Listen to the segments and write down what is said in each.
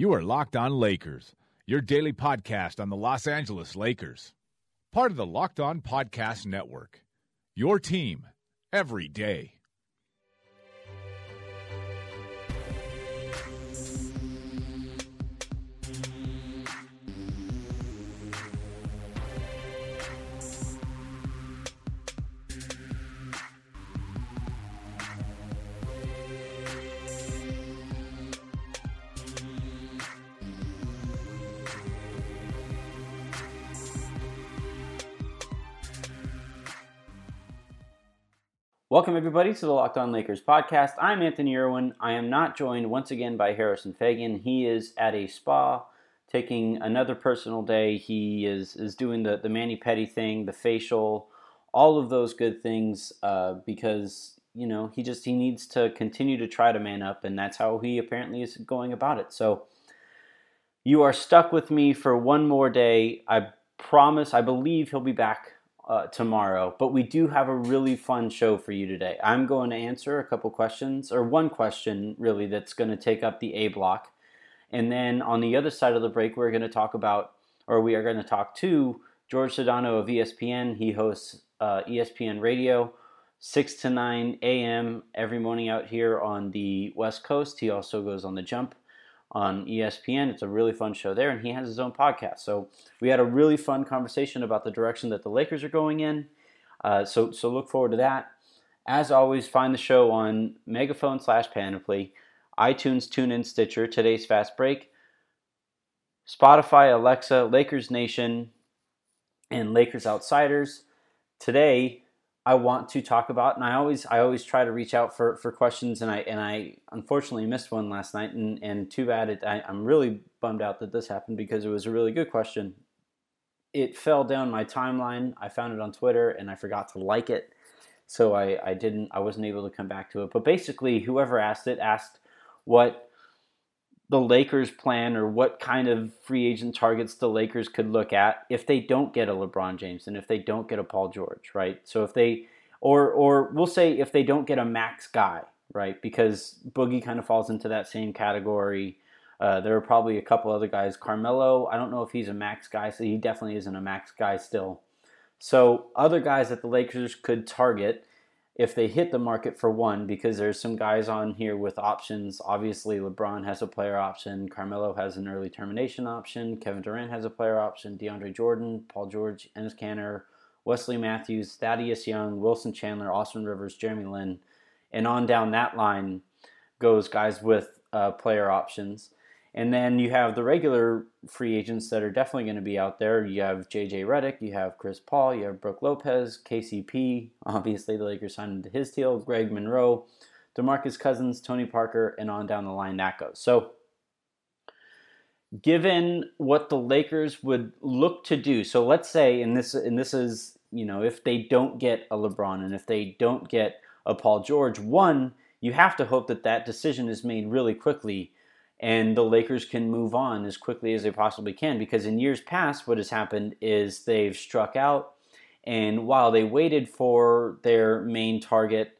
You are Locked On Lakers, your daily podcast on the Los Angeles Lakers. Part of the Locked On Podcast Network. Your team every day. Welcome, everybody, to the Locked On Lakers podcast. I'm Anthony Irwin. I am not joined once again by Harrison Faigen. He is at a spa taking another personal day. He is, is doing the, the mani-pedi thing, the facial, all of those good things uh, because, you know, he just he needs to continue to try to man up, and that's how he apparently is going about it. So you are stuck with me for one more day. I promise, I believe he'll be back uh, tomorrow, but we do have a really fun show for you today. I'm going to answer a couple questions, or one question really, that's going to take up the A block. And then on the other side of the break, we're going to talk about, or we are going to talk to Jorge Sedano of ESPN. He hosts uh, ESPN Radio, 6 to 9 a.m. every morning out here on the West Coast. He also goes on the jump on ESPN. It's a really fun show there, and he has his own podcast. So we had a really fun conversation about the direction that the Lakers are going in. Uh, so so look forward to that. As always, find the show on Megaphone slash Panoply, iTunes, TuneIn, Stitcher, Today's Fast Break, Spotify, Alexa, Lakers Nation, and Lakers Outsiders. Today, I want to talk about, and I always I always try to reach out for, for questions, and I and I unfortunately missed one last night, and, and too bad. It, I, I'm really bummed out that this happened because it was a really good question. It fell down my timeline. I found it on Twitter, and I forgot to like it, so I, I didn't. I wasn't able to come back to it. But basically, whoever asked it asked what the Lakers plan or what kind of free agent targets the Lakers could look at if they don't get a LeBron James and if they don't get a Paul George, right? So if they or or we'll say if they don't get a max guy, right? Because Boogie kind of falls into that same category. Uh, there are probably a couple other guys. Carmelo, I don't know if he's a max guy, so he definitely isn't a max guy still. So other guys that the Lakers could target if they hit the market for one, because there's some guys on here with options. Obviously, LeBron has a player option, Carmelo has an early termination option, Kevin Durant has a player option, DeAndre Jordan, Paul George, Enes Kanter, Wesley Matthews, Thaddeus Young, Wilson Chandler, Austin Rivers, Jeremy Lin, and on down that line goes guys with uh, player options. And then you have the regular free agents that are definitely going to be out there. You have JJ Redick, you have Chris Paul, you have Brook Lopez, KCP. Obviously, the Lakers signed into his deal. Greg Monroe, DeMarcus Cousins, Tony Parker, and on down the line that goes. So, given what the Lakers would look to do, so let's say, and this and this is you know if they don't get a LeBron and if they don't get a Paul George, one you have to hope that that decision is made really quickly and the Lakers can move on as quickly as they possibly can because in years past what has happened is they've struck out and while they waited for their main target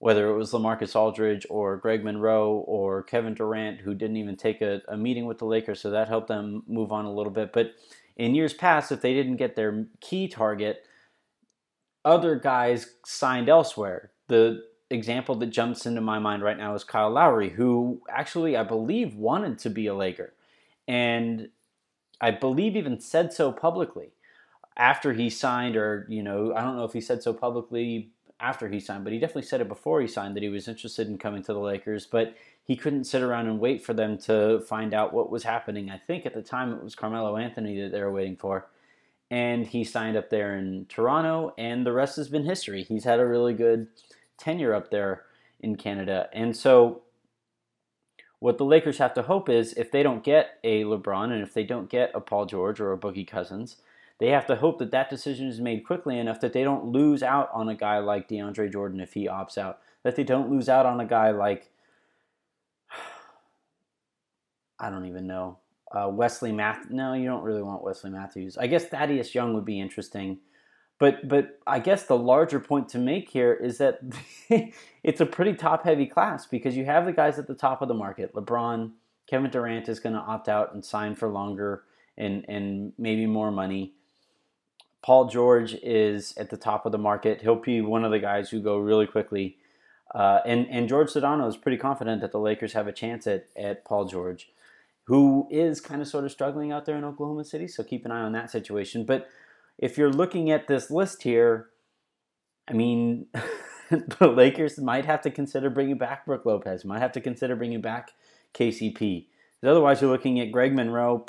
whether it was LaMarcus Aldridge or Greg Monroe or Kevin Durant who didn't even take a, a meeting with the Lakers so that helped them move on a little bit. But in years past if they didn't get their key target other guys signed elsewhere. The example that jumps into my mind right now is Kyle Lowry, who actually I believe wanted to be a Laker, and I believe even said so publicly after he signed, or you know, I don't know if he said so publicly after he signed, but he definitely said it before he signed that he was interested in coming to the Lakers, but he couldn't sit around and wait for them to find out what was happening. I think at the time it was Carmelo Anthony that they were waiting for. And he signed up there in Toronto, and the rest has been history. He's had a really good tenure up there in Canada. And so what the Lakers have to hope is if they don't get a LeBron and if they don't get a Paul George or a Boogie Cousins, they have to hope that that decision is made quickly enough that they don't lose out on a guy like DeAndre Jordan if he opts out, that they don't lose out on a guy like I don't even know uh, Wesley Math. No, you don't really want Wesley Matthews. I guess Thaddeus Young would be interesting. But but I guess the larger point to make here is that it's a pretty top heavy class because you have the guys at the top of the market: LeBron, Kevin Durant is going to opt out and sign for longer and and maybe more money. Paul George is at the top of the market. He'll be one of the guys who go really quickly. Uh, and and Jorge Sedano is pretty confident that the Lakers have a chance at at Paul George, who is kind of sort of struggling out there in Oklahoma City. So keep an eye on that situation. But if you're looking at this list here, I mean, the Lakers might have to consider bringing back Brook Lopez. Might have to consider bringing back KCP. Otherwise, you're looking at Greg Monroe.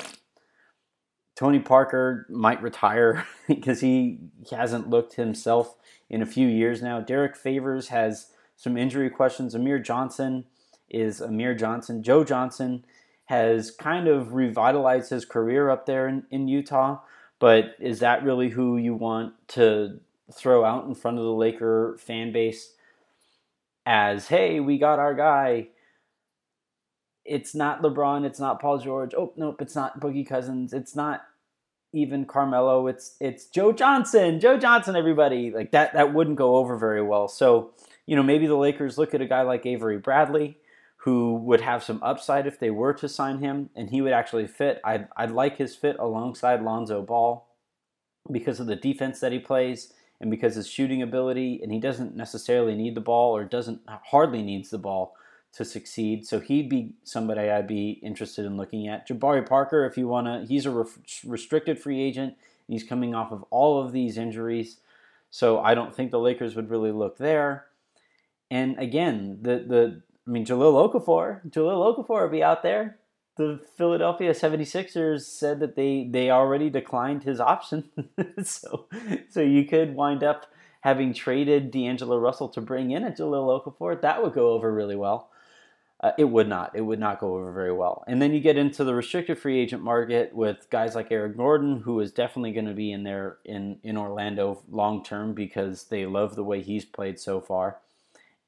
Tony Parker might retire because he hasn't looked himself in a few years now. Derrick Favors has some injury questions. Amir Johnson is Amir Johnson. Joe Johnson has kind of revitalized his career up there in, in Utah, but is that really who you want to throw out in front of the Laker fan base as, hey, we got our guy? It's not LeBron. It's not Paul George. Oh, nope, it's not Boogie Cousins. It's not even Carmelo. It's it's Joe Johnson. Joe Johnson, everybody. Like that that wouldn't go over very well. So, you know, maybe the Lakers look at a guy like Avery Bradley who would have some upside if they were to sign him, and he would actually fit. I'd, I'd like his fit alongside Lonzo Ball because of the defense that he plays and because his shooting ability, and he doesn't necessarily need the ball or doesn't hardly needs the ball to succeed. So he'd be somebody I'd be interested in looking at. Jabari Parker, if you want to, he's a re- restricted free agent. He's coming off of all of these injuries. So I don't think the Lakers would really look there. And again, the the I mean, Jahlil Okafor, Jahlil Okafor will be out there. The Philadelphia 76ers said that they, they already declined his option. so, so you could wind up having traded D'Angelo Russell to bring in a Jahlil Okafor. That would go over really well. Uh, it would not. It would not go over very well. And then you get into the restricted free agent market with guys like Eric Gordon, who is definitely going to be in there in, in Orlando long term because they love the way he's played so far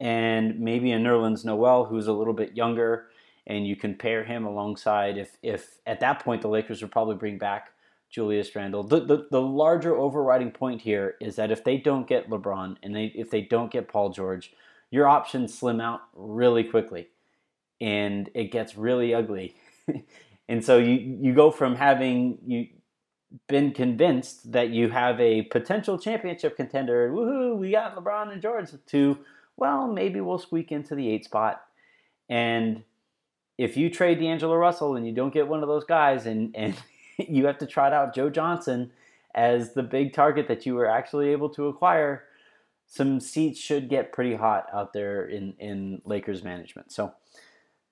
and maybe a Nerlens Noel who's a little bit younger, and you can pair him alongside. If if at that point the Lakers would probably bring back Julius Randle. The, the the larger overriding point here is that if they don't get LeBron and they if they don't get Paul George, your options slim out really quickly, and it gets really ugly. and so you you go from having you been convinced that you have a potential championship contender, woohoo, we got LeBron and George, to well, maybe we'll squeak into the eight spot. And if you trade D'Angelo Russell and you don't get one of those guys and, and you have to trot out Joe Johnson as the big target that you were actually able to acquire, some seats should get pretty hot out there in, in Lakers management. So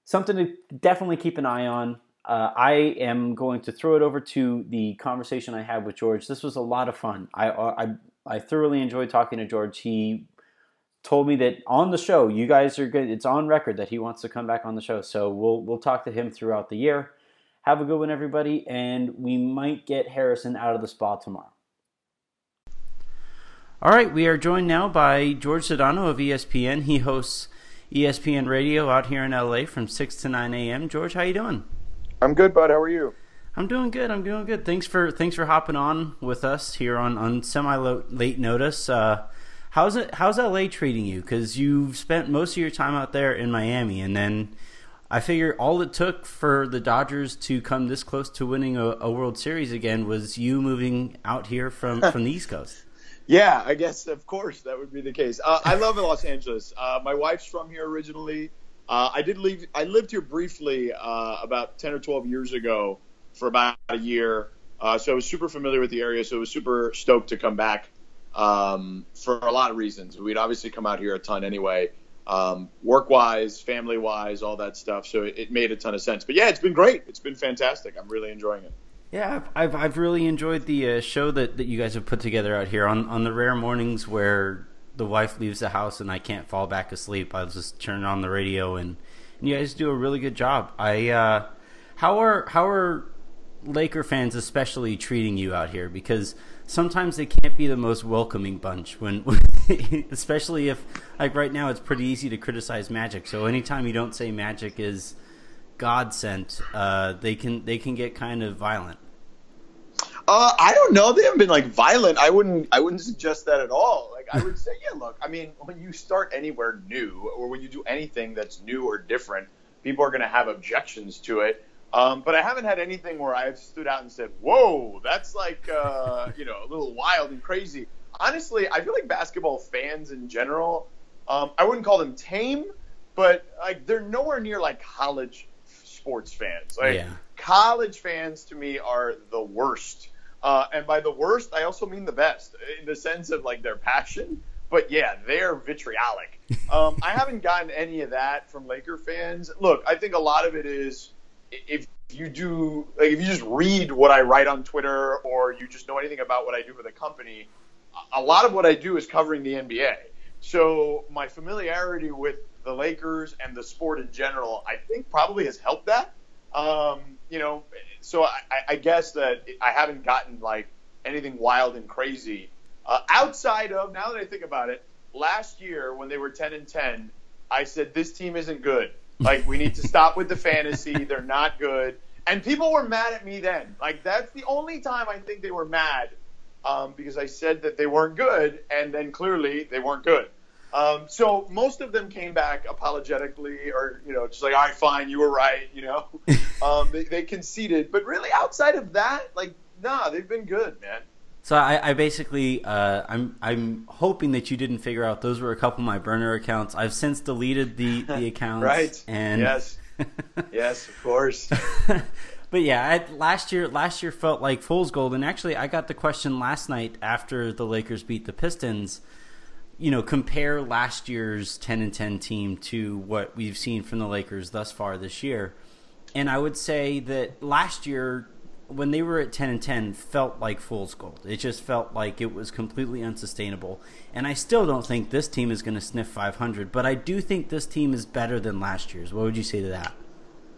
something to definitely keep an eye on. Uh, I am going to throw it over to the conversation I had with Jorge. This was a lot of fun. I, I, I thoroughly enjoyed talking to Jorge. He told me that on the show, you guys are good. It's on record that he wants to come back on the show. So we'll we'll talk to him throughout the year. Have a good one, everybody, and we might get Harrison out of the spa tomorrow. All right, we are joined now by Jorge Sedano of ESPN. He hosts ESPN Radio out here in LA from six to nine a.m. Jorge, how you doing? I'm good, bud. How are you? I'm doing good. I'm doing good. Thanks for thanks for hopping on with us here on on semi late notice. Uh, How's it? How's LA treating you? Because you've spent most of your time out there in Miami, and then I figure all it took for the Dodgers to come this close to winning a, a World Series again was you moving out here from from the East Coast. Yeah, I guess of course that would be the case. Uh, I love Los Angeles. Uh, my wife's from here originally. Uh, I did leave. I lived here briefly uh, about ten or twelve years ago for about a year. Uh, so I was super familiar with the area. So I was super stoked to come back um, for a lot of reasons. We'd obviously come out here a ton anyway, um, work wise, family wise, all that stuff. So it, it, made a ton of sense. But yeah, it's been great. It's been fantastic. I'm really enjoying it. Yeah, I've I've really enjoyed the uh, show that, that you guys have put together out here on on the rare mornings where the wife leaves the house and I can't fall back asleep. I'll just turn on the radio and, and you guys do a really good job. I uh, how are how are Laker fans especially treating you out here because sometimes they can't be the most welcoming bunch when, especially if like right now it's pretty easy to criticize magic so anytime you don't say magic is god sent uh, they can they can get kind of violent uh, I don't know. They haven't been like violent. I wouldn't. I wouldn't suggest that at all. Like I would say, yeah. Look, I mean, when you start anywhere new, or when you do anything that's new or different, people are going to have objections to it. Um, but I haven't had anything where I've stood out and said, "Whoa, that's like uh, you know a little wild and crazy." Honestly, I feel like basketball fans in general, um, I wouldn't call them tame, but like they're nowhere near like college sports fans. Like Yeah. college fans to me are the worst. Uh, and by the worst, I also mean the best in the sense of like their passion. But yeah, they're vitriolic. Um, I haven't gotten any of that from Laker fans. Look, I think a lot of it is if you do, like, if you just read what I write on Twitter or you just know anything about what I do for the company, a- lot of what I do is covering the NBA. So my familiarity with the Lakers and the sport in general, I think probably has helped that. Um, you know, so I, I- guess that I haven't gotten like anything wild and crazy uh, outside of now that I think about it. Last year when they were ten and ten, I said this team isn't good. Like we need to stop with the fantasy. They're not good. And people were mad at me then. Like that's the only time I think they were mad um, because I said that they weren't good, and then clearly they weren't good. Um, so most of them came back apologetically, or you know, just like, all right, fine, you were right. You know, um, they, they conceded, but really outside of that, like, nah, they've been good, man. So I, I basically, uh, I'm I'm hoping that you didn't figure out those were a couple of my burner accounts. I've since deleted the the accounts. Right? And yes, yes, of course. but yeah, I, last year last year felt like fool's gold. And actually, I got the question last night after the Lakers beat the Pistons. You know, compare last year's ten and ten team to what we've seen from the Lakers thus far this year. And I would say that last year, when they were at ten and ten, felt like fool's gold. It just felt like it was completely unsustainable. And I still don't think this team is going to sniff five hundred. But I do think this team is better than last year's. What would you say to that?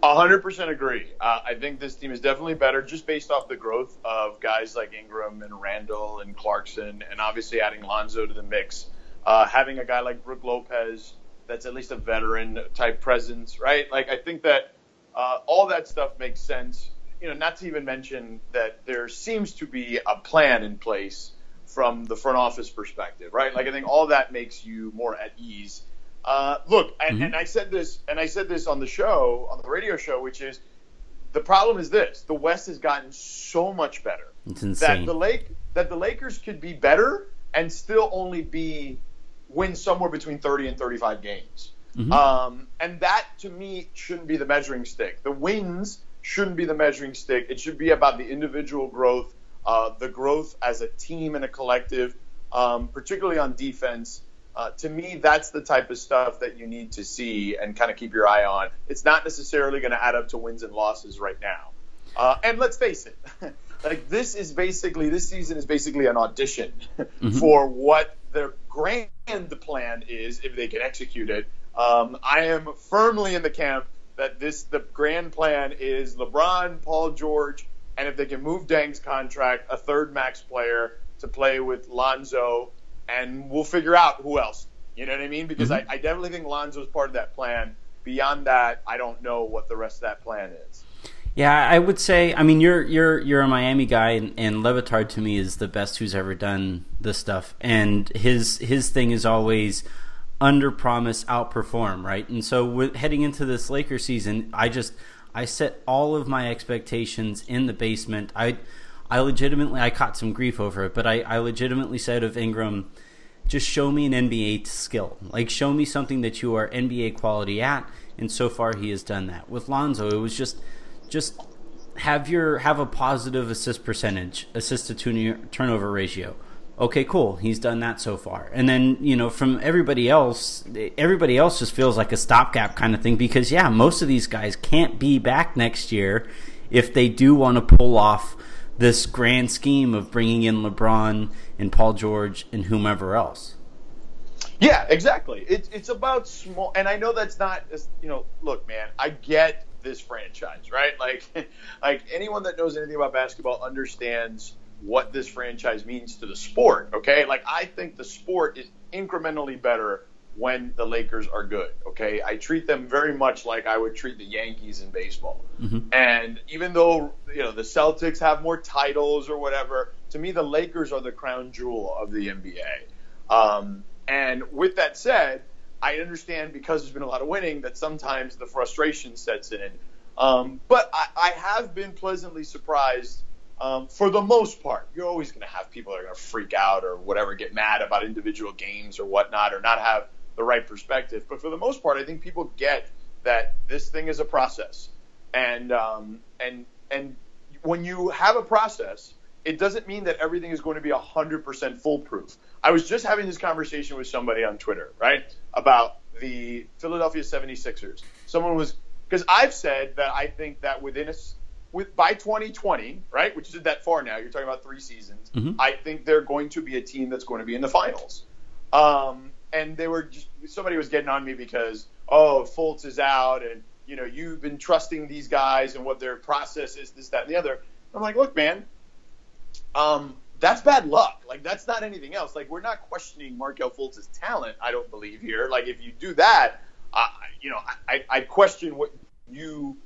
A hundred percent agree. Uh, I think this team is definitely better, just based off the growth of guys like Ingram and Randle and Clarkson, and obviously adding Lonzo to the mix. Uh, having a guy like Brook Lopez, that's at least a veteran type presence, right? Like I think that uh, all that stuff makes sense. You know, not to even mention that there seems to be a plan in place from the front office perspective, right? Like I think all that makes you more at ease. Uh, look, and, Mhm. and I said this, and I said this on the show, on the radio show, which is the problem is this: the West has gotten so much better It's that the Lake that the Lakers could be better and still only be win somewhere between 30 and 35 games. Mhm. Um, and that to me shouldn't be the measuring stick. The wins shouldn't be the measuring stick. It should be about the individual growth, uh, the growth as a team and a collective, um, particularly on defense. Uh, to me, that's the type of stuff that you need to see and kind of keep your eye on. It's not necessarily going to add up to wins and losses right now. Uh, and let's face it, like this is basically this season is basically an audition for what their grand plan is if they can execute it. Um, I am firmly in the camp that this the grand plan is LeBron, Paul George, and if they can move Deng's contract, a third max player to play with Lonzo, and we'll figure out who else. You know what I mean? Because mm-hmm. I, I definitely think Lonzo's part of that plan. Beyond that, I don't know what the rest of that plan is. Yeah, I would say. I mean, you're you're you're a Miami guy, and, and Le Batard to me is the best who's ever done this stuff. And his his thing is always under promise, outperform, right? And so with, heading into this Laker season, I just I set all of my expectations in the basement. I I legitimately I caught some grief over it, but I, I legitimately said of Ingram, just show me an NBA skill. Like show me something that you are NBA quality at. And so far he has done that. With Lonzo, it was just just have your have a positive assist percentage, assist to turnover ratio. Okay, cool. He's done that so far. And then, you know, from everybody else, everybody else just feels like a stopgap kind of thing because yeah, most of these guys can't be back next year if they do want to pull off this grand scheme of bringing in LeBron and Paul George and whomever else. Yeah, exactly. It's it's about small, and I know that's not, you know, look, man, I get this franchise, right? Like, like anyone that knows anything about basketball understands what this franchise means to the sport. Okay, like I think the sport is incrementally better when the Lakers are good. Okay, I treat them very much like I would treat the Yankees in baseball. And even though you know the Celtics have more titles or whatever, to me the Lakers are the crown jewel of the NBA. Um, and with that said, I understand because there's been a lot of winning that sometimes the frustration sets in. Um, but I, I, have been pleasantly surprised um, for the most part. You're always going to have people that are going to freak out or whatever, get mad about individual games or whatnot, or not have the right perspective. But for the most part, I think people get that this thing is a process, and um, and and when you have a process, it doesn't mean that everything is going to be 100% foolproof. I was just having this conversation with somebody on Twitter, right, about the Philadelphia 76ers. Someone was because I've said that I think that within a with by 2020, right, which isn't that far now. You're talking about three seasons. Mm-hmm. I think they're going to be a team that's going to be in the finals. Um, and they were just somebody was getting on me because oh Fultz is out and you know you've been trusting these guys and what their process is this that and the other. I'm like, look, man, um, that's bad luck. Like that's not anything else. Like we're not questioning Markelle Fultz's talent. I don't believe here. Like if you do that, uh, you know, I, I question what you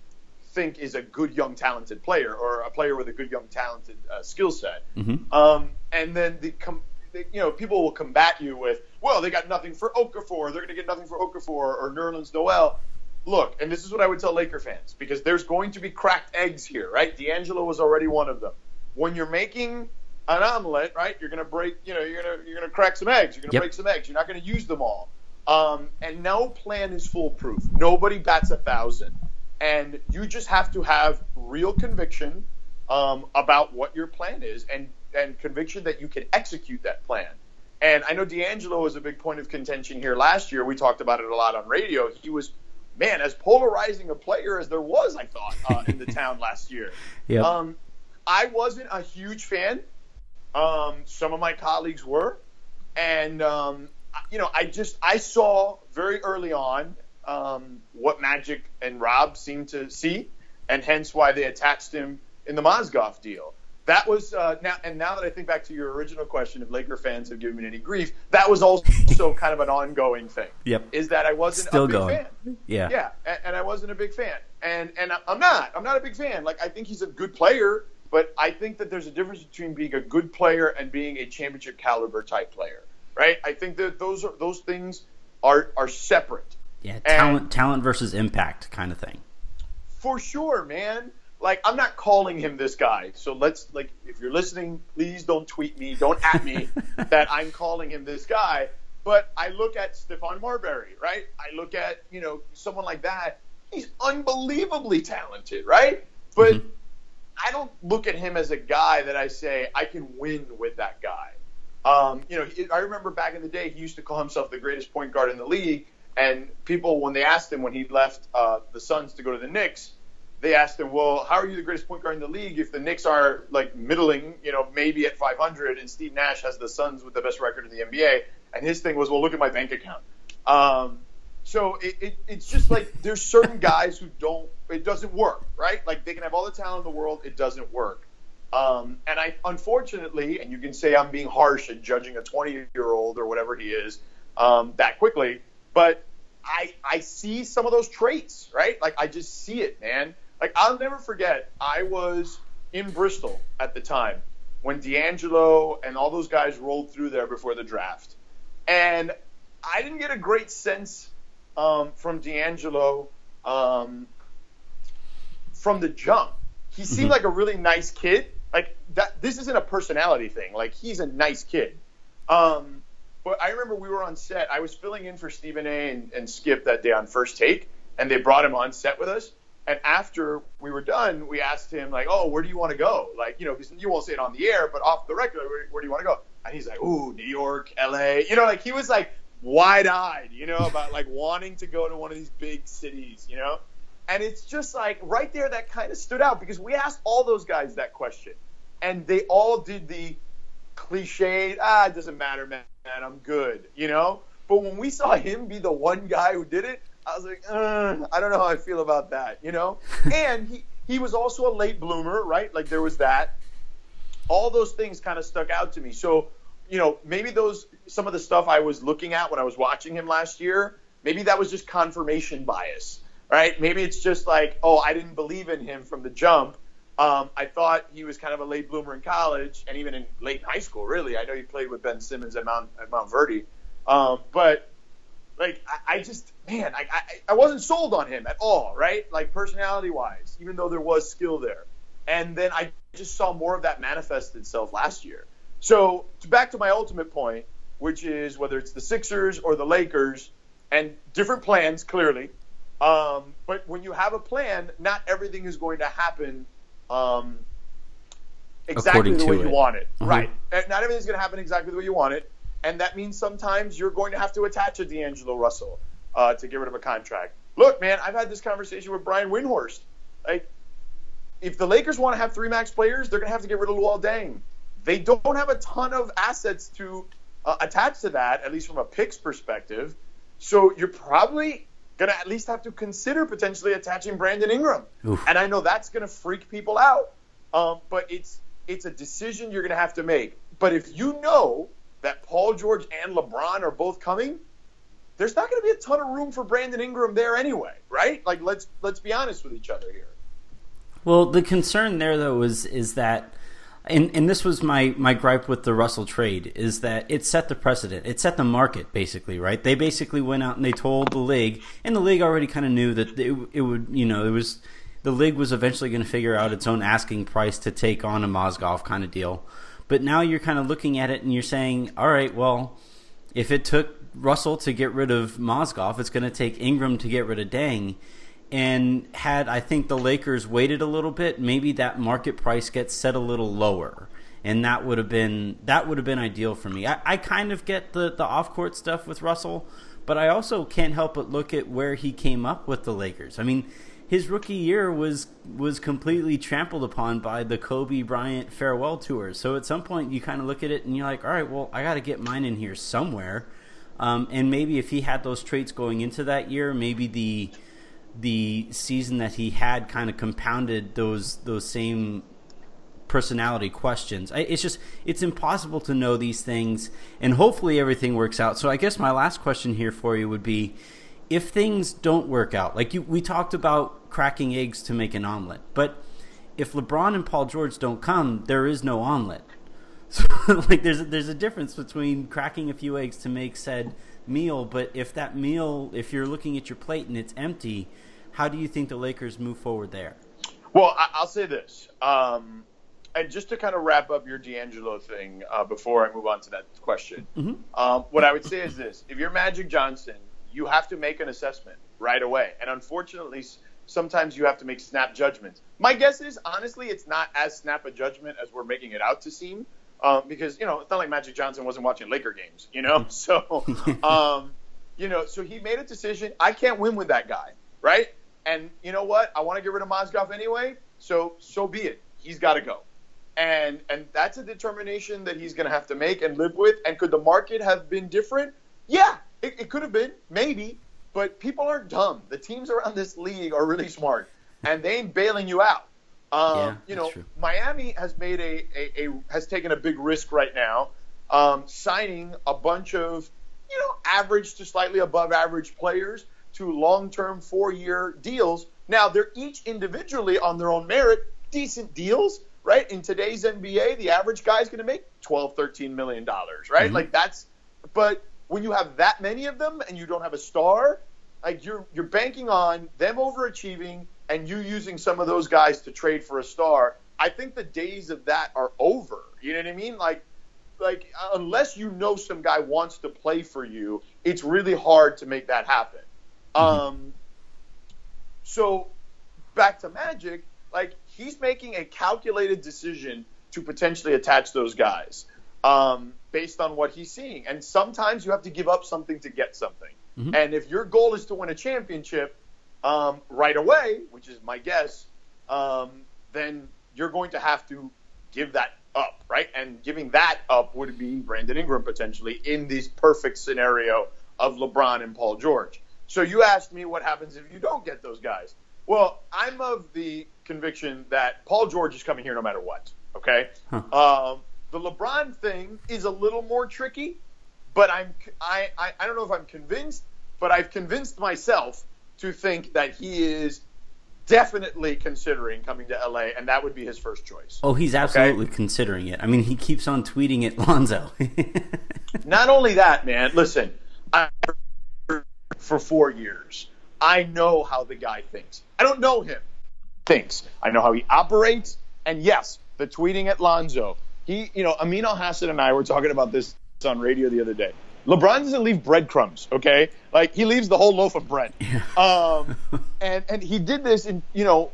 think is a good young talented player or a player with a good young talented uh, skill set. Mm-hmm. Um, and then the, com- the, you know people will combat you with, well, they got nothing for Okafor. They're going to get nothing for Okafor or Nerlens Noel. Look, and this is what I would tell Laker fans because there's going to be cracked eggs here, right? D'Angelo was already one of them when you're making an omelet, right? You're gonna break, you know, you're gonna you're gonna crack some eggs. You're gonna yep. break some eggs. You're not gonna use them all. Um, and no plan is foolproof. Nobody bats a thousand, and you just have to have real conviction um, about what your plan is, and and conviction that you can execute that plan. And I know D'Angelo was a big point of contention here last year. We talked about it a lot on radio. He was, man, as polarizing a player as there was, I thought, uh, in the town last year. Yeah. Um, I wasn't a huge fan. Um, some of my colleagues were, and um, you know, I just I saw very early on um, what Magic and Rob seemed to see, and hence why they attached him in the Mozgov deal. That was uh, now, and now that I think back to your original question, if Laker fans have given me any grief, that was also kind of an ongoing thing. Yep. Is that I wasn't still a big going. fan. Yeah. Yeah, and, and I wasn't a big fan, and and I'm not. I'm not a big fan. Like I think he's a good player. But I think that there's a difference between being a good player and being a championship caliber type player, right? I think that those are those things are are separate. Yeah, talent and talent versus impact kind of thing. For sure, man. Like I'm not calling him this guy. So let's like if you're listening, please don't tweet me, don't at me that I'm calling him this guy. But I look at Stephon Marbury, right? I look at, you know, someone like that. He's unbelievably talented, right? But mm-hmm I don't look at him as a guy that I say I can win with that guy. Um, you know, I remember back in the day he used to call himself the greatest point guard in the league, and people when they asked him when he left uh, the Suns to go to the Knicks, they asked him, "Well, how are you the greatest point guard in the league if the Knicks are like middling, you know, maybe at 500, and Steve Nash has the Suns with the best record in the NBA?" And his thing was, "Well, look at my bank account." Um, so it, it, it's just like there's certain guys who don't. It doesn't work, right? Like they can have all the talent in the world, it doesn't work. Um, and I, unfortunately, and you can say I'm being harsh at judging a 20 year old or whatever he is um, that quickly, but I I see some of those traits, right? Like I just see it, man. Like I'll never forget. I was in Bristol at the time when D'Angelo and all those guys rolled through there before the draft, and I didn't get a great sense um, from D'Angelo um, from the jump. He seemed mm-hmm. like a really nice kid. Like that. This isn't a personality thing. Like he's a nice kid. Um, but I remember we were on set. I was filling in for Stephen A. And, and Skip that day on First Take, and they brought him on set with us. And after we were done, we asked him like, "Oh, where do you want to go?" Like, you know, because you won't say it on the air, but off the record, where, where do you want to go? And he's like, "Ooh, New York, L.A." You know, like he was like wide-eyed, you know, about like wanting to go to one of these big cities, you know. And it's just like right there that kind of stood out because we asked all those guys that question, and they all did the cliche, ah, it doesn't matter, man, I'm good, you know. But when we saw him be the one guy who did it, I was like, uh, I don't know how I feel about that, you know. and he he was also a late bloomer, right? Like there was that. All those things kind of stuck out to me. So you know, maybe those some of the stuff I was looking at when I was watching him last year, maybe that was just confirmation bias, right? Maybe it's just like, oh, I didn't believe in him from the jump. Um, I thought he was kind of a late bloomer in college and even in late high school. Really, I know he played with Ben Simmons at Mount at Montverde, um, but like I, I just man, I, I I wasn't sold on him at all, right? Like personality wise, even though there was skill there. And then I just saw more of that manifest itself last year. So back to my ultimate point, which is whether it's the Sixers or the Lakers, and different plans clearly. Um, but when you have a plan, not everything is going to happen um, exactly According the way to you it. want it. Mhm. Right. And Not everything's going to happen exactly the way you want it. And that means sometimes you're going to have to attach a D'Angelo Russell uh, to get rid of a contract. Look, man, I've had this conversation with Brian Windhorst. Like, if the Lakers want to have three max players, they're going to have to get rid of Luol Deng. They don't have a ton of assets to uh, attach to that, at least from a picks perspective. So you're probably going to at least have to consider potentially attaching Brandon Ingram. Oof. And I know that's going to freak people out, um, but it's it's a decision you're going to have to make. But if you know that Paul George and LeBron are both coming, there's not going to be a ton of room for Brandon Ingram there anyway, right? Like let's let's be honest with each other here. Well, the concern there though is is that, and and this was my my gripe with the Russell trade is that it set the precedent. It set the market basically, right? They basically went out and they told the league, and the league already kind of knew that it, it would, you know, it was the league was eventually going to figure out its own asking price to take on a Mozgov kind of deal. But now you're kind of looking at it and you're saying, all right, well, if it took Russell to get rid of Mozgov, it's going to take Ingram to get rid of Deng. And had I think the Lakers waited a little bit, maybe that market price gets set a little lower, and that would have been that would have been ideal for me. I, I kind of get the the off court stuff with Russell, but I also can't help but look at where he came up with the Lakers. I mean, his rookie year was was completely trampled upon by the Kobe Bryant farewell tour. So at some point, you kind of look at it and you're like, all right, well, I got to get mine in here somewhere. Um, and maybe if he had those traits going into that year, maybe the the season that he had kind of compounded those those same personality questions. I, it's just it's impossible to know these things, and hopefully everything works out. So I guess my last question here for you would be, if things don't work out, like you, we talked about cracking eggs to make an omelet, but if LeBron and Paul George don't come, there is no omelet. So like there's a, there's a difference between cracking a few eggs to make said meal, but if that meal, if you're looking at your plate and it's empty, how do you think the Lakers move forward there? Well, I, I'll say this, um, and just to kind of wrap up your D'Angelo thing uh, before I move on to that question, Mhm. um, what I would say is this: if you're Magic Johnson, you have to make an assessment right away, and unfortunately, sometimes you have to make snap judgments. My guess is, honestly, it's not as snap a judgment as we're making it out to seem, um, because you know it's not like Magic Johnson wasn't watching Laker games, you know. So, um, you know, so he made a decision. I can't win with that guy, right? And you know what? I want to get rid of Mozgov anyway. So so be it. He's got to go. And and that's a determination that he's going to have to make and live with. And could the market have been different? Yeah, it, it could have been, maybe. But people aren't dumb. The teams around this league are really smart, and they ain't bailing you out. Um, Yeah, you know, true. Miami has made a, a, a has taken a big risk right now, um, signing a bunch of you know average to slightly above average players to long-term four-year deals. Now they're each individually on their own merit decent deals, right? In today's NBA, the average guy is going to make 12, 13 million dollars, right? Mhm. Like that's but when you have that many of them and you don't have a star, like you're you're banking on them overachieving and you using some of those guys to trade for a star. I think the days of that are over. You know what I mean? Like like unless you know some guy wants to play for you, it's really hard to make that happen. Um so back to Magic, like he's making a calculated decision to potentially attach those guys um, based on what he's seeing. And sometimes you have to give up something to get something. Mhm. And if your goal is to win a championship um, right away, which is my guess, um, then you're going to have to give that up, right? And giving that up would be Brandon Ingram potentially in this perfect scenario of LeBron and Paul George. So you asked me what happens if you don't get those guys. Well, I'm of the conviction that Paul George is coming here no matter what. Okay. Huh. Um, the LeBron thing is a little more tricky, but I'm I, I I don't know if I'm convinced, but I've convinced myself to think that he is definitely considering coming to LA, and that would be his first choice. Oh, he's absolutely considering it. I mean, he keeps on tweeting it, Lonzo. Not only that, man. Listen, I for four years. I know how the guy thinks. I don't know him. Thinks. I know how he operates. And yes, the tweeting at Lonzo. He, you know, Amin Elhassan and I were talking about this on radio the other day. LeBron doesn't leave breadcrumbs, okay? Like he leaves the whole loaf of bread. Um, and and he did this in you know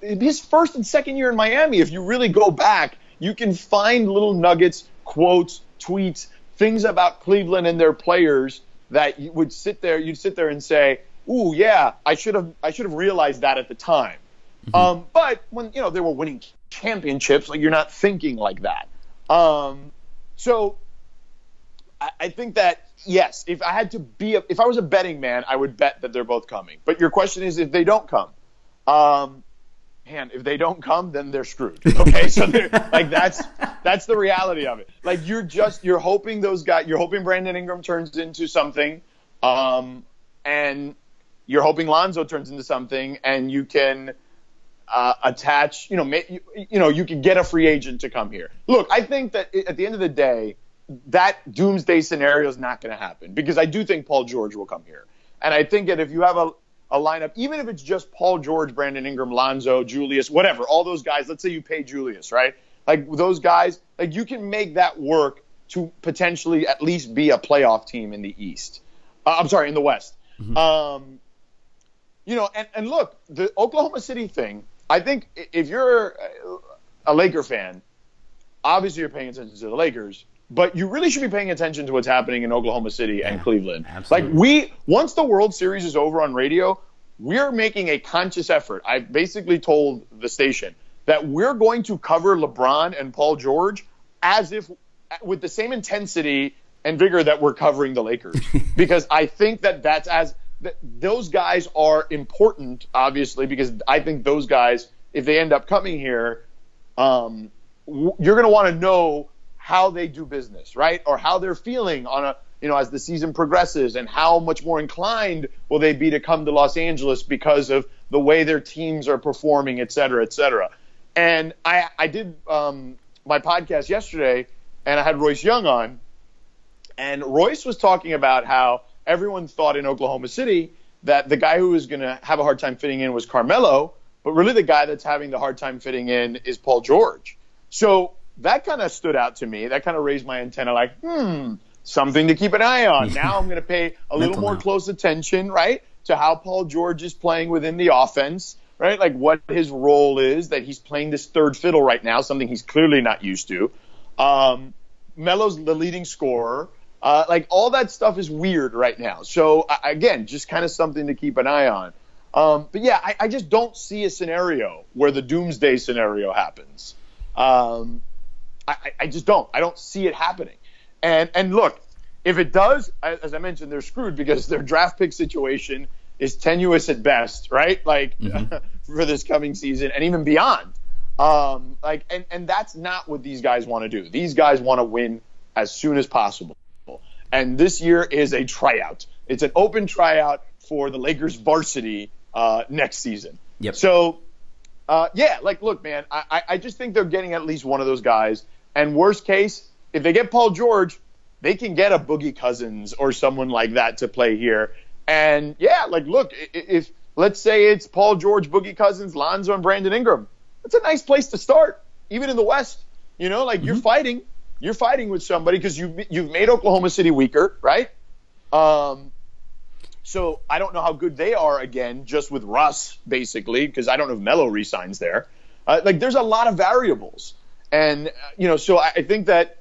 his first and second year in Miami. If you really go back, you can find little nuggets, quotes, tweets, things about Cleveland and their players that you would sit there, you'd sit there and say, "Ooh, yeah, I should have, I should have realized that at the time." Mm-hmm. Um, but when you know they were winning championships, like you're not thinking like that. Um, so I, think that yes, if I had to be, a, if I was a betting man, I would bet that they're both coming. But your question is, if they don't come, um, man, if they don't come, then they're screwed. Okay, so they're, like that's that's the reality of it. Like you're just you're hoping those guys, you're hoping Brandon Ingram turns into something, um, and you're hoping Lonzo turns into something, and you can. Uh, attach, you know, you, you know, you can get a free agent to come here. Look, I think that at the end of the day, that doomsday scenario is not going to happen because I do think Paul George will come here. And I think that if you have a, a lineup, even if it's just Paul George, Brandon Ingram, Lonzo, Julius, whatever, all those guys, let's say you pay Julius, right? Like those guys, like you can make that work to potentially at least be a playoff team in the East. Uh, I'm sorry, in the West. Mm-hmm. Um, you know, and, and look, the Oklahoma City thing, I think if you're a Laker fan, obviously you're paying attention to the Lakers but you really should be paying attention to what's happening in Oklahoma City and Cleveland. Absolutely. Like we once the World Series is over on radio, we're making a conscious effort. I basically told the station that we're going to cover LeBron and Paul George as if with the same intensity and vigor that we're covering the Lakers because I think that that's as that those guys are important obviously because I think those guys if they end up coming here um, you're going to want to know how they do business, right? Or how they're feeling on a, you know, as the season progresses and how much more inclined will they be to come to Los Angeles because of the way their teams are performing, et cetera, et cetera. And I, I did um, my podcast yesterday and I had Royce Young on. And Royce was talking about how everyone thought in Oklahoma City that the guy who was going to have a hard time fitting in was Carmelo, but really the guy that's having the hard time fitting in is Paul George. So that kind of stood out to me. That kind of raised my antenna, like, hmm, something to keep an eye on. Now I'm going to pay a little more close attention, right, to how Paul George is playing within the offense, right? Like what his role is, that he's playing this third fiddle right now, something he's clearly not used to. Um, Melo's the leading scorer. Uh, like all that stuff is weird right now. So again, just kind of something to keep an eye on. Um, but yeah, I, I, just don't see a scenario where the doomsday scenario happens. Um, I, I just don't. I don't see it happening. And and look, if it does, as I mentioned, they're screwed because their draft pick situation is tenuous at best, right? Like mm-hmm. for this coming season and even beyond. Um, like and and that's not what these guys want to do. These guys want to win as soon as possible. And this year is a tryout. It's an open tryout for the Lakers varsity uh, next season. Yep. So, uh, yeah, like, look, man, I, I just think they're getting at least one of those guys. And worst case, if they get Paul George, they can get a Boogie Cousins or someone like that to play here. And yeah, like look, if let's say it's Paul George, Boogie Cousins, Lonzo, and Brandon Ingram, that's a nice place to start, even in the West. You know, like mm-hmm. you're fighting, you're fighting with somebody because you you've made Oklahoma City weaker, right? Um, so I don't know how good they are again, just with Russ basically, because I don't know if Melo resigns there. Uh, like there's a lot of variables. And, you know, so I think that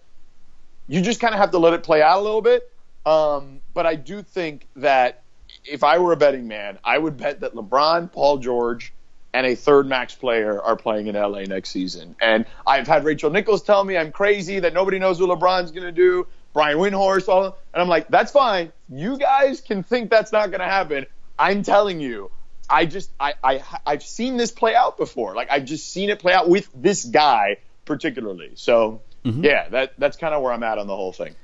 you just kind of have to let it play out a little bit. Um, but I do think that if I were a betting man, I would bet that LeBron, Paul George, and a third max player are playing in LA next season. And I've had Rachel Nichols tell me I'm crazy that nobody knows what LeBron's going to do. Brian Windhorst, all, and I'm like, that's fine. You guys can think that's not going to happen. I'm telling you, I just I, I I've seen this play out before. Like I've just seen it play out with this guy particularly. So mm-hmm. yeah, that that's kind of where I'm at on the whole thing.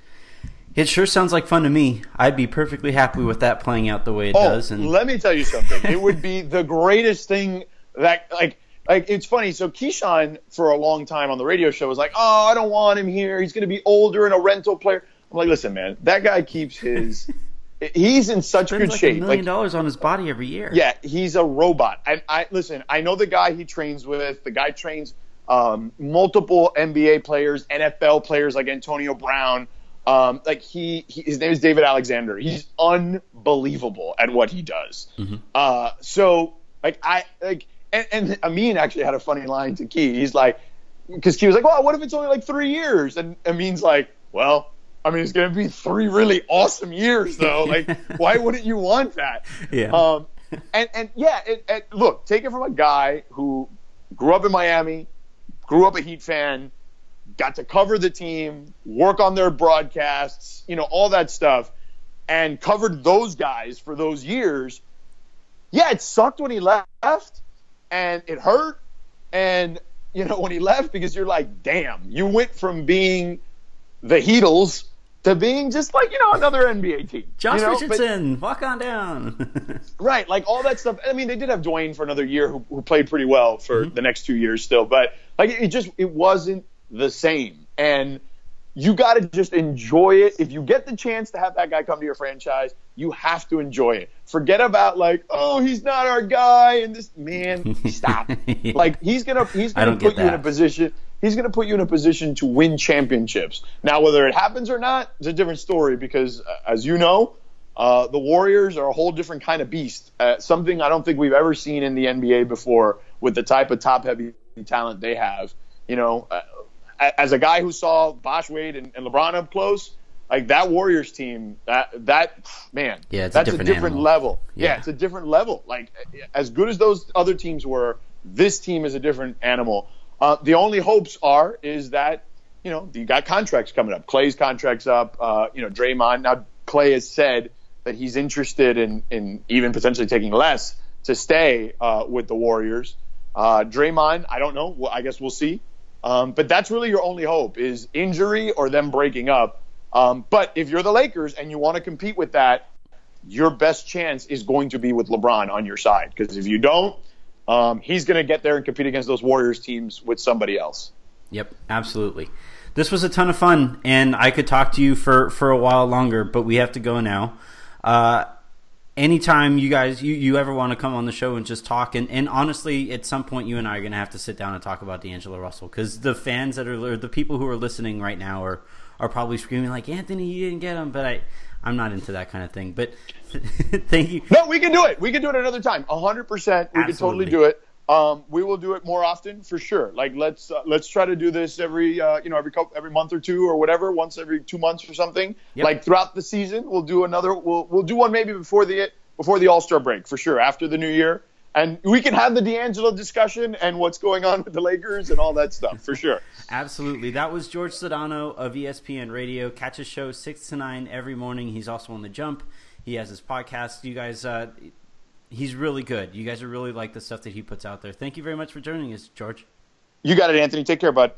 It sure sounds like fun to me. I'd be perfectly happy with that playing out the way it oh, does. And let me tell you something. it would be the greatest thing that like like it's funny. So Keyshawn for a long time on the radio show was like, "Oh, I don't want him here. He's going to be older and a rental player." I'm like, "Listen, man, that guy keeps his he's in such Spends good like shape. a million Like, dollars on his body every year. yeah, he's a robot. And I listen. I know the guy he trains with. The guy trains um, multiple NBA players, NFL players like Antonio Brown. Um, like he, he, his name is David Alexander. He's unbelievable at what he does. Uh, so like I like, and, and Amin actually had a funny line to Key. He's like, because Key was like, well, what if it's only like three years? And Amin's like, well. I mean, it's going to be three really awesome years, though. Like, why wouldn't you want that? Yeah. Um, and and yeah, it, it, look, take it from a guy who grew up in Miami, grew up a Heat fan, got to cover the team, work on their broadcasts, you know, all that stuff, and covered those guys for those years. Yeah, it sucked when he left, and it hurt, and you know when he left because you're like, damn, you went from being the Heatles to being just like you know another NBA team. Josh you know? But- Richardson, walk on down. Right, like all that stuff. I mean, they did have Dwayne for another year, who, who played pretty well for mm-hmm. the next two years still, but like it just it wasn't the same. And you got to just enjoy it. If you get the chance to have that guy come to your franchise, you have to enjoy it. Forget about like, oh, he's not our guy, and this man, stop. Like he's gonna he's gonna put you in a position. He's gonna put you in a position to win championships. Now, whether it happens or not, it's a different story because, uh, as you know, uh, the Warriors are a whole different kind of beast. Uh, something I don't think we've ever seen in the NBA before with the type of top heavy talent they have. You know, uh, as a guy who saw Bosh Wade and, and LeBron up close, like that Warriors team, that that man, Yeah, it's a different a different level. Yeah. Yeah. it's a different level. Like as good as those other teams were, this team is a different animal. Uh, the only hopes are is that you know you got contracts coming up. Clay's contracts up. Uh, you know Draymond now. Clay has said that he's interested in in even potentially taking less to stay uh, with the Warriors. Uh, Draymond, I don't know. Well, I guess we'll see. Um, but that's really your only hope is injury or them breaking up. Um, but if you're the Lakers and you want to compete with that, your best chance is going to be with LeBron on your side. Because if you don't, um, he's going to get there and compete against those Warriors teams with somebody else. Yep, absolutely. This was a ton of fun, and I could talk to you for, for a while longer, but we have to go now. Uh, anytime you guys you, you ever want to come on the show and just talk, and, and honestly, at some point, you and I are going to have to sit down and talk about D'Angelo Russell because the fans that are or the people who are listening right now are are probably screaming like Anthony, you didn't get him, but I I'm not into that kind of thing. But thank you. No, we can do it. We can do it another time. hundred percent. We can totally do it. Um, we will do it more often for sure. Like let's uh, let's try to do this every uh, you know every couple, every month or two or whatever, once every two months or something. Yep. Like throughout the season, we'll do another. We'll we'll do one maybe before the before the All Star break for sure after the new year, and we can have the D'Angelo discussion and what's going on with the Lakers and all that stuff for sure. Absolutely. That was Jorge Sedano of ESPN Radio. Catch his show 6 to 9 every morning. He's also on The Jump. He has his podcast. You guys, uh, he's really good. You guys are really like the stuff that he puts out there. Thank you very much for joining us, Jorge. You got it, Anthony. Take care, bud.